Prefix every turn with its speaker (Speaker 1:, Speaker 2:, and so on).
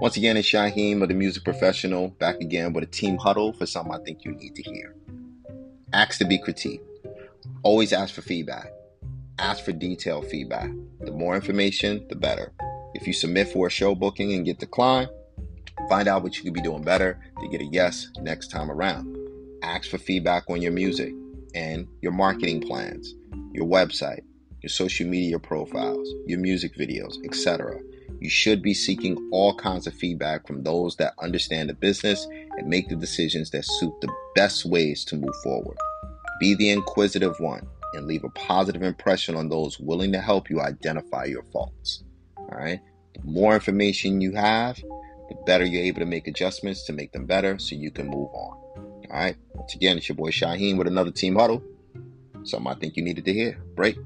Speaker 1: Once again, it's Shaheem of the Music Professional back again with a team huddle for something I think you need to hear. Ask to be critiqued. Always ask for feedback. Ask for detailed feedback. The more information, the better. If you submit for a show booking and get declined, find out what you could be doing better to get a yes next time around. Ask for feedback on your music and your marketing plans, your website, your social media profiles, your music videos, etc. You should be seeking all kinds of feedback from those that understand the business and make the decisions that suit the best ways to move forward. Be the inquisitive one and leave a positive impression on those willing to help you identify your faults. All right. The more information you have, the better you're able to make adjustments to make them better so you can move on. All right. Once again, it's your boy Shaheen with another team huddle. Something I think you needed to hear. Break.